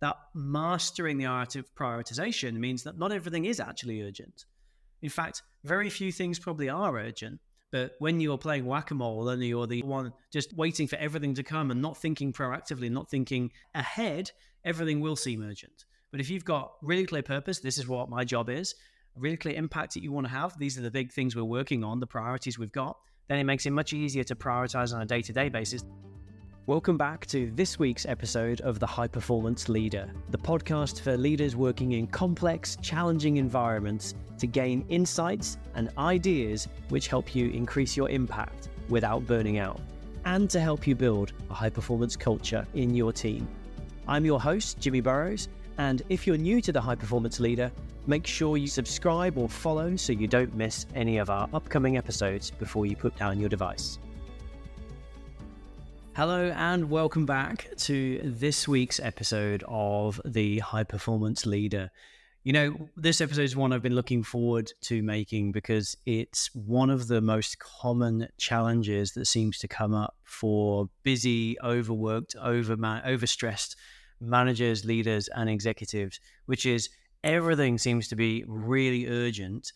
that mastering the art of prioritization means that not everything is actually urgent. In fact, very few things probably are urgent. But when you're playing whack a mole and you're the one just waiting for everything to come and not thinking proactively, not thinking ahead, everything will seem urgent. But if you've got really clear purpose, this is what my job is, really clear impact that you want to have, these are the big things we're working on, the priorities we've got, then it makes it much easier to prioritize on a day to day basis. Welcome back to this week's episode of The High Performance Leader, the podcast for leaders working in complex, challenging environments to gain insights and ideas which help you increase your impact without burning out, and to help you build a high performance culture in your team. I'm your host, Jimmy Burroughes, and if you're new to The High Performance Leader, make sure you subscribe or follow so you don't miss any of our upcoming episodes before you put down your device. Hello, and welcome back to this week's episode of The High Performance Leader. You know, this episode is one I've been looking forward to making because it's one of the most common challenges that seems to come up for busy, overworked, over overstressed managers, leaders, and executives, which is everything seems to be really urgent.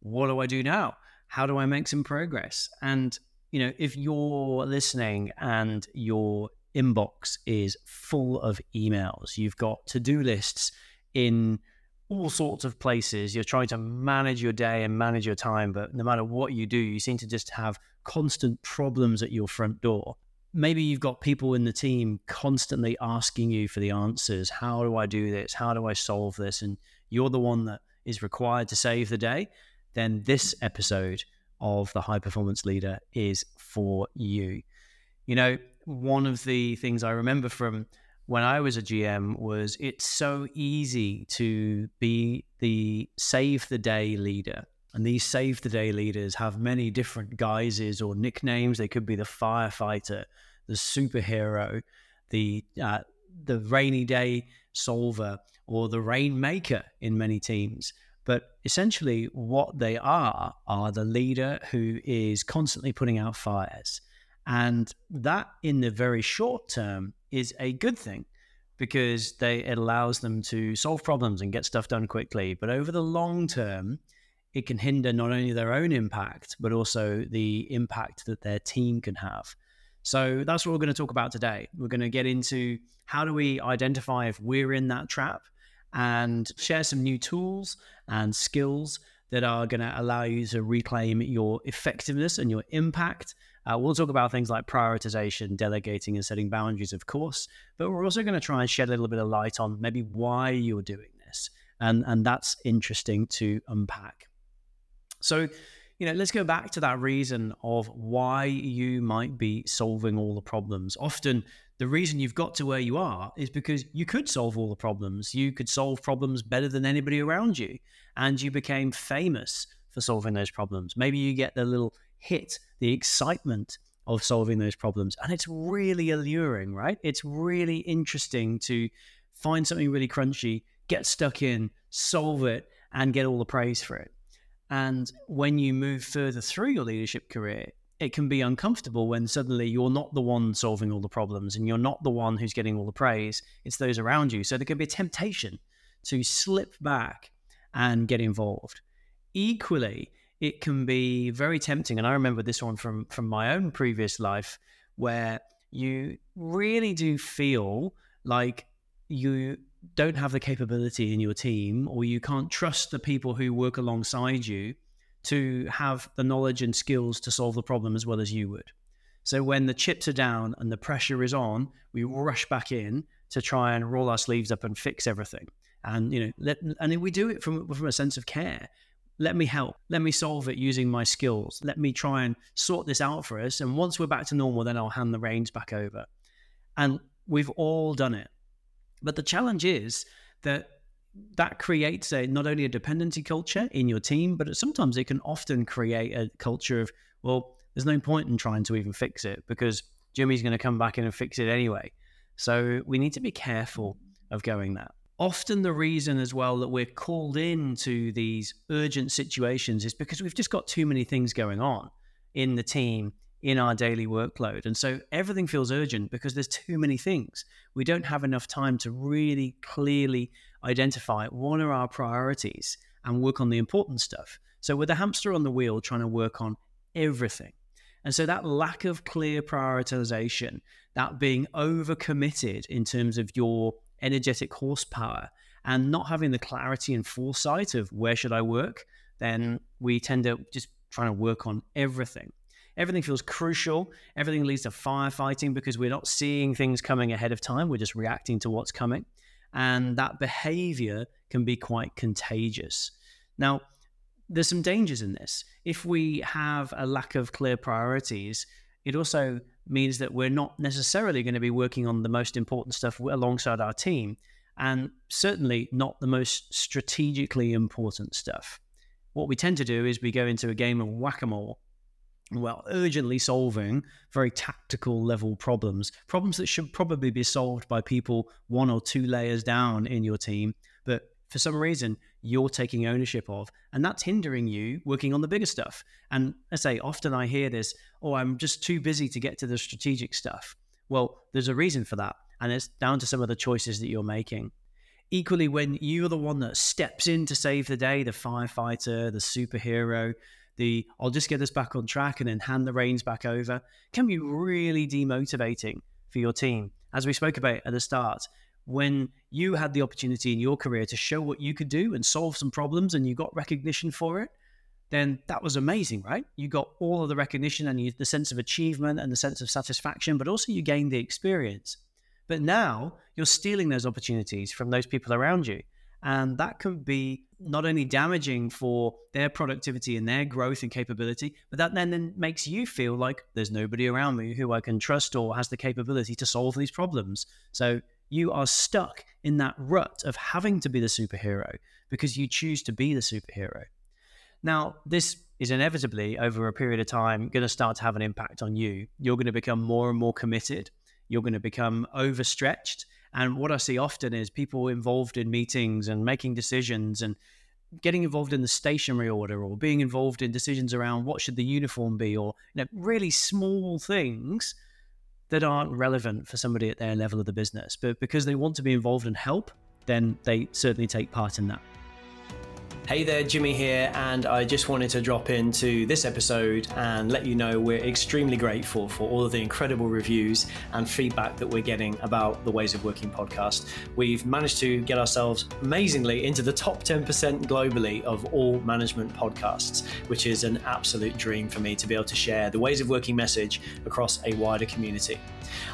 What do I do now? How do I make some progress? And you know, if you're listening and your inbox is full of emails, you've got to do lists in all sorts of places, you're trying to manage your day and manage your time, but no matter what you do, you seem to just have constant problems at your front door. Maybe you've got people in the team constantly asking you for the answers. How do I do this? How do I solve this? And you're the one that is required to save the day. Then this episode of the high performance leader is for you. You know, one of the things I remember from when I was a GM was it's so easy to be the save the day leader. And these save the day leaders have many different guises or nicknames. They could be the firefighter, the superhero, the uh, the rainy day solver, or the rainmaker in many teams. But essentially, what they are are the leader who is constantly putting out fires. And that, in the very short term, is a good thing because they, it allows them to solve problems and get stuff done quickly. But over the long term, it can hinder not only their own impact, but also the impact that their team can have. So that's what we're going to talk about today. We're going to get into how do we identify if we're in that trap and share some new tools and skills that are going to allow you to reclaim your effectiveness and your impact. Uh, we'll talk about things like prioritization, delegating, and setting boundaries, of course, but we're also going to try and shed a little bit of light on maybe why you're doing this. And, and that's interesting to unpack. So, you know, let's go back to that reason of why you might be solving all the problems. Often the reason you've got to where you are is because you could solve all the problems. You could solve problems better than anybody around you. And you became famous for solving those problems. Maybe you get the little hit, the excitement of solving those problems. And it's really alluring, right? It's really interesting to find something really crunchy, get stuck in, solve it, and get all the praise for it. And when you move further through your leadership career, it can be uncomfortable when suddenly you're not the one solving all the problems and you're not the one who's getting all the praise. It's those around you. So there can be a temptation to slip back and get involved. Equally, it can be very tempting, and I remember this one from from my own previous life, where you really do feel like you don't have the capability in your team, or you can't trust the people who work alongside you to have the knowledge and skills to solve the problem as well as you would. So when the chips are down and the pressure is on, we rush back in to try and roll our sleeves up and fix everything. And you know, let, and we do it from from a sense of care. Let me help. Let me solve it using my skills. Let me try and sort this out for us. And once we're back to normal, then I'll hand the reins back over. And we've all done it. But the challenge is that that creates a not only a dependency culture in your team, but sometimes it can often create a culture of, well, there's no point in trying to even fix it because Jimmy's going to come back in and fix it anyway. So we need to be careful of going that. Often the reason as well that we're called into these urgent situations is because we've just got too many things going on in the team, in our daily workload. And so everything feels urgent because there's too many things. We don't have enough time to really clearly identify what are our priorities and work on the important stuff. So with a hamster on the wheel trying to work on everything. And so that lack of clear prioritization, that being overcommitted in terms of your energetic horsepower and not having the clarity and foresight of where should I work, then mm. we tend to just trying to work on everything. Everything feels crucial. Everything leads to firefighting because we're not seeing things coming ahead of time. We're just reacting to what's coming. And that behavior can be quite contagious. Now, there's some dangers in this. If we have a lack of clear priorities, it also means that we're not necessarily going to be working on the most important stuff alongside our team, and certainly not the most strategically important stuff. What we tend to do is we go into a game of whack a mole well, urgently solving very tactical level problems, problems that should probably be solved by people one or two layers down in your team, but for some reason you're taking ownership of, and that's hindering you working on the bigger stuff. And I say, often I hear this, oh, I'm just too busy to get to the strategic stuff. Well, there's a reason for that, and it's down to some of the choices that you're making. Equally, when you're the one that steps in to save the day, the firefighter, the superhero, the I'll just get us back on track and then hand the reins back over can be really demotivating for your team. As we spoke about at the start, when you had the opportunity in your career to show what you could do and solve some problems and you got recognition for it, then that was amazing, right? You got all of the recognition and you, the sense of achievement and the sense of satisfaction, but also you gained the experience. But now you're stealing those opportunities from those people around you. And that can be not only damaging for their productivity and their growth and capability, but that then, then makes you feel like there's nobody around me who I can trust or has the capability to solve these problems. So you are stuck in that rut of having to be the superhero because you choose to be the superhero. Now, this is inevitably over a period of time going to start to have an impact on you. You're going to become more and more committed. You're going to become overstretched and what I see often is people involved in meetings and making decisions and getting involved in the stationery order or being involved in decisions around what should the uniform be or you know really small things that aren't relevant for somebody at their level of the business. But because they want to be involved and help then they certainly take part in that Hey there, Jimmy here, and I just wanted to drop into this episode and let you know we're extremely grateful for all of the incredible reviews and feedback that we're getting about the Ways of Working podcast. We've managed to get ourselves amazingly into the top 10% globally of all management podcasts, which is an absolute dream for me to be able to share the Ways of Working message across a wider community.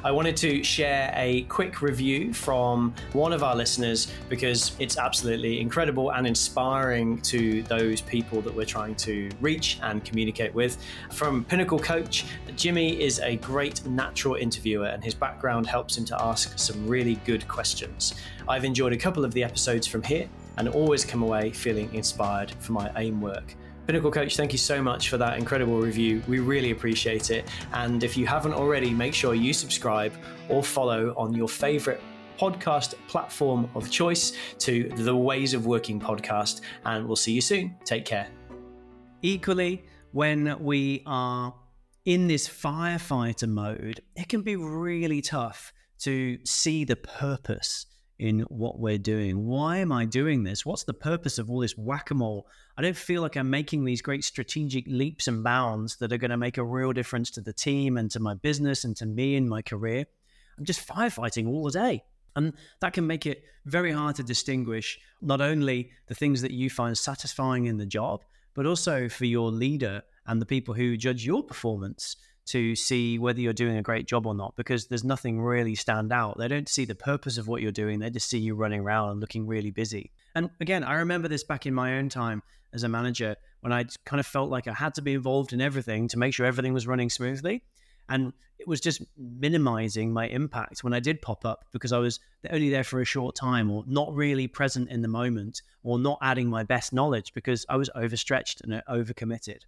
I wanted to share a quick review from one of our listeners because it's absolutely incredible and inspiring to those people that we're trying to reach and communicate with. From Pinnacle Coach, Jimmy is a great natural interviewer and his background helps him to ask some really good questions. I've enjoyed a couple of the episodes from here and always come away feeling inspired for my AIM work. Pinnacle Coach, thank you so much for that incredible review. We really appreciate it. And if you haven't already, make sure you subscribe or follow on your favorite podcast platform of choice to the Ways of Working podcast. And we'll see you soon. Take care. Equally, when we are in this firefighter mode, it can be really tough to see the purpose in what we're doing. Why am I doing this? What's the purpose of all this whack a mole? I don't feel like I'm making these great strategic leaps and bounds that are going to make a real difference to the team and to my business and to me and my career. I'm just firefighting all the day. And that can make it very hard to distinguish not only the things that you find satisfying in the job, but also for your leader and the people who judge your performance to see whether you're doing a great job or not because there's nothing really stand out. They don't see the purpose of what you're doing. They just see you running around and looking really busy. And again, I remember this back in my own time as a manager when I kind of felt like I had to be involved in everything to make sure everything was running smoothly. And it was just minimizing my impact when I did pop up because I was only there for a short time or not really present in the moment or not adding my best knowledge because I was overstretched and overcommitted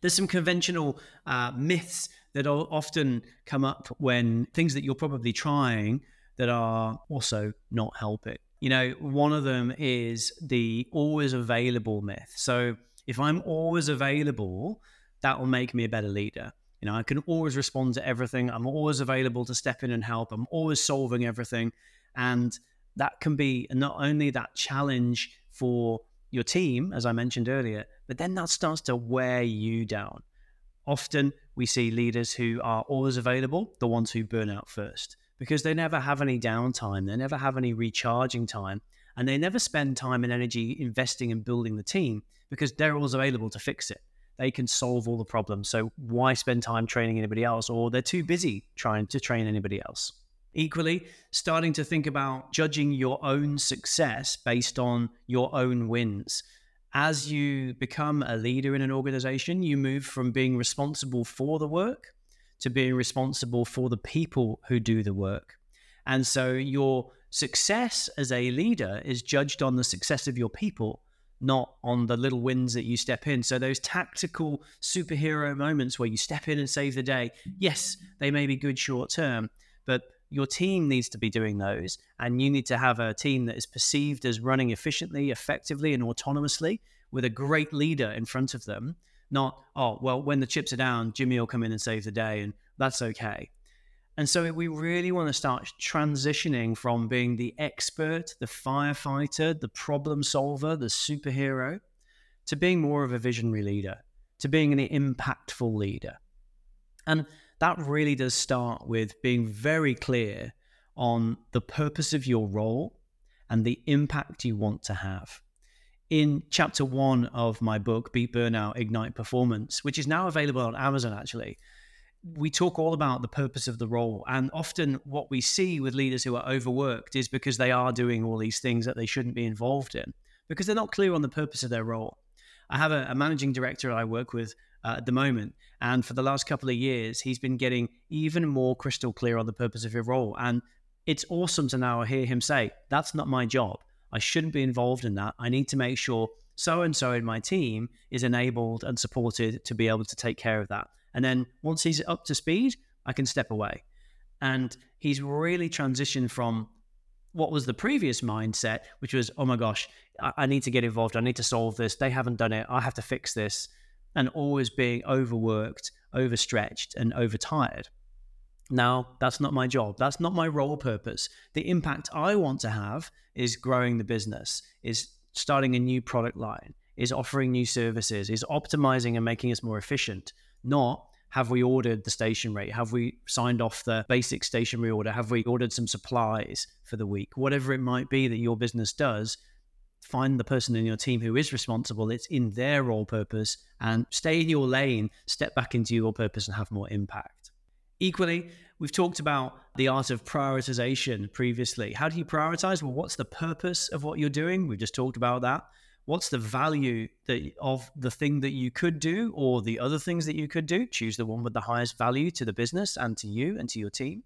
there's some conventional uh, myths that often come up when things that you're probably trying that are also not helping. You know, one of them is the always available myth. So if I'm always available, that will make me a better leader. You know, I can always respond to everything. I'm always available to step in and help. I'm always solving everything. And that can be not only that challenge for your team, as I mentioned earlier, but then that starts to wear you down. Often we see leaders who are always available, the ones who burn out first, because they never have any downtime, they never have any recharging time, and they never spend time and energy investing in building the team because they're always available to fix it. They can solve all the problems. So why spend time training anybody else? Or they're too busy trying to train anybody else. Equally, starting to think about judging your own success based on your own wins. As you become a leader in an organization, you move from being responsible for the work to being responsible for the people who do the work. And so your success as a leader is judged on the success of your people, not on the little wins that you step in. So those tactical superhero moments where you step in and save the day, yes, they may be good short term, but your team needs to be doing those. And you need to have a team that is perceived as running efficiently effectively and autonomously with a great leader in front of them. Not oh well when the chips are down jimmy will come in and save the day and that's okay and so we really want to start transitioning from being the expert the firefighter the problem solver the superhero to being more of a visionary leader to being an impactful leader and that really does start with being very clear on the purpose of your role and the impact you want to have. In chapter one of my book, Beat Burnout, Ignite Performance, which is now available on Amazon actually, we talk all about the purpose of the role. And often what we see with leaders who are overworked is because they are doing all these things that they shouldn't be involved in, because they're not clear on the purpose of their role. I have a, a managing director I work with uh, at the moment. And for the last couple of years, he's been getting even more crystal clear on the purpose of his role. And it's awesome to now hear him say, That's not my job. I shouldn't be involved in that. I need to make sure so and so in my team is enabled and supported to be able to take care of that. And then once he's up to speed, I can step away. And he's really transitioned from what was the previous mindset, which was, oh my gosh, I, I need to get involved. I need to solve this. They haven't done it. I have to fix this and always being overworked, overstretched, and overtired. Now, that's not my job. That's not my role purpose. The impact I want to have is growing the business, is starting a new product line, is offering new services, is optimizing and making us more efficient, not have we ordered the station rate? Have we signed off the basic stationery order? Have we ordered some supplies for the week? Whatever it might be that your business does, find the person in your team who is responsible. It's in their role purpose and stay in your lane, step back into your purpose and have more impact. Equally, we've talked about the art of prioritization previously. How do you prioritize? Well, what's the purpose of what you're doing? We've just talked about that. What's the value that, of the thing that you could do or the other things that you could do? Choose the one with the highest value to the business and to you and to your team.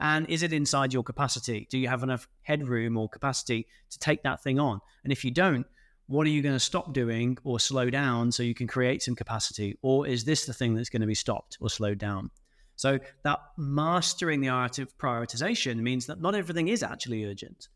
And is it inside your capacity? Do you have enough headroom or capacity to take that thing on? And if you don't, what are you going to stop doing or slow down so you can create some capacity? Or is this the thing that's going to be stopped or slowed down? So, that mastering the art of prioritization means that not everything is actually urgent.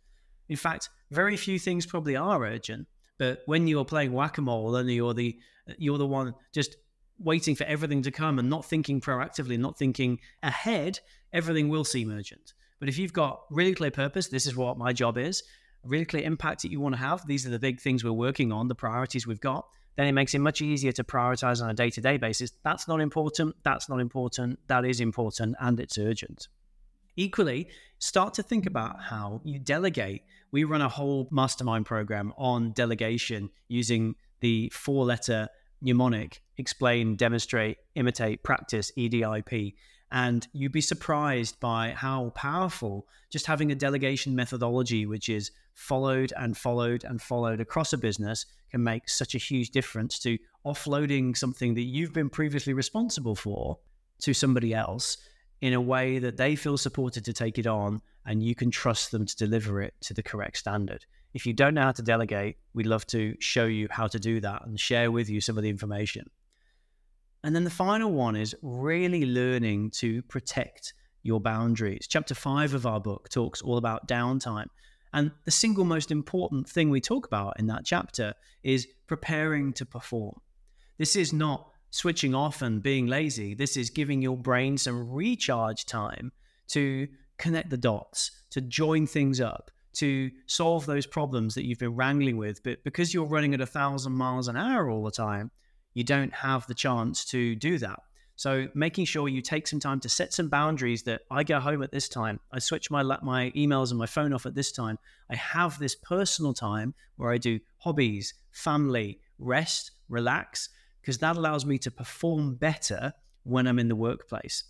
In fact, very few things probably are urgent. But when you're playing whack a mole and you're the you're the one just waiting for everything to come and not thinking proactively, not thinking ahead, everything will seem urgent. But if you've got really clear purpose, this is what my job is, really clear impact that you want to have, these are the big things we're working on, the priorities we've got, then it makes it much easier to prioritize on a day to day basis. That's not important, that's not important, that is important, and it's urgent. Equally, start to think about how you delegate. We run a whole mastermind program on delegation using the four letter mnemonic explain, demonstrate, imitate, practice, EDIP. And you'd be surprised by how powerful just having a delegation methodology, which is followed and followed and followed across a business, can make such a huge difference to offloading something that you've been previously responsible for to somebody else in a way that they feel supported to take it on and you can trust them to deliver it to the correct standard. If you don't know how to delegate, we'd love to show you how to do that and share with you some of the information. And then the final one is really learning to protect your boundaries. Chapter five of our book talks all about downtime. And the single most important thing we talk about in that chapter is preparing to perform. This is not switching off and being lazy. This is giving your brain some recharge time to connect the dots, to join things up, to solve those problems that you've been wrangling with. But because you're running at a thousand miles an hour all the time, you don't have the chance to do that. So making sure you take some time to set some boundaries that I go home at this time. I switch my my emails and my phone off at this time. I have this personal time where I do hobbies, family, rest, relax, because that allows me to perform better when I'm in the workplace.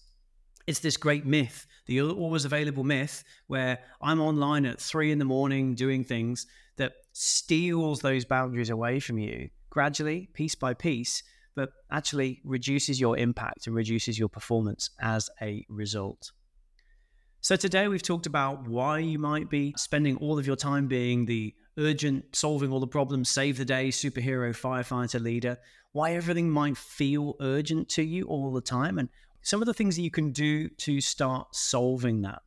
It's this great myth, the always available myth, where I'm online at three in the morning doing things that steals those boundaries away from you gradually, piece by piece, but actually reduces your impact and reduces your performance as a result. So, today we've talked about why you might be spending all of your time being the urgent, solving all the problems, save the day, superhero, firefighter leader, why everything might feel urgent to you all the time, and some of the things that you can do to start solving that.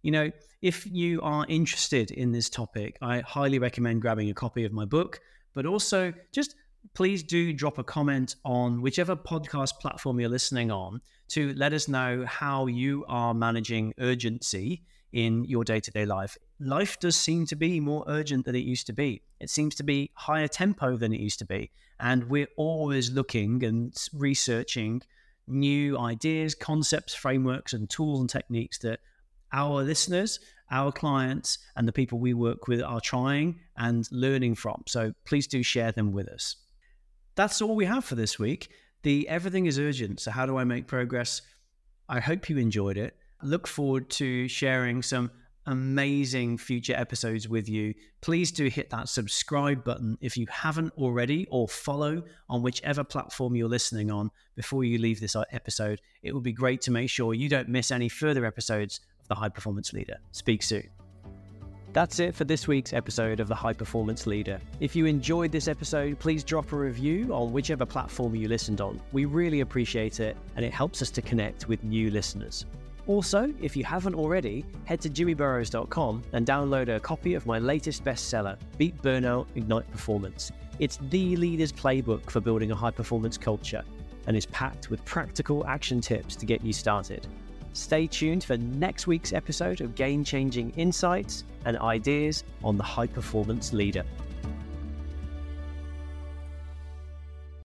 You know, if you are interested in this topic, I highly recommend grabbing a copy of my book, but also just please do drop a comment on whichever podcast platform you're listening on to let us know how you are managing urgency in your day to day life. Life does seem to be more urgent than it used to be. It seems to be higher tempo than it used to be. And we're always looking and researching new ideas, concepts, frameworks, and tools and techniques that our listeners, our clients, and the people we work with are trying and learning from. So please do share them with us. That's all we have for this week. The everything is urgent. So, how do I make progress? I hope you enjoyed it. Look forward to sharing some amazing future episodes with you. Please do hit that subscribe button if you haven't already, or follow on whichever platform you're listening on before you leave this uh, episode. It would be great to make sure you don't miss any further episodes of The High Performance Leader. Speak soon. That's it for this week's episode of The High Performance Leader. If you enjoyed this episode, please drop a review on whichever platform you listened on. We really appreciate it, and it helps us to connect with new listeners. Also, if you haven't already, head to jimmyburroughes.com and download a copy of my latest bestseller, Beat Burnout, Ignite Performance. It's the leader's playbook for building a high performance culture and is packed with practical action tips to get you started. Stay tuned for next week's episode of game changing insights and ideas on the high performance leader.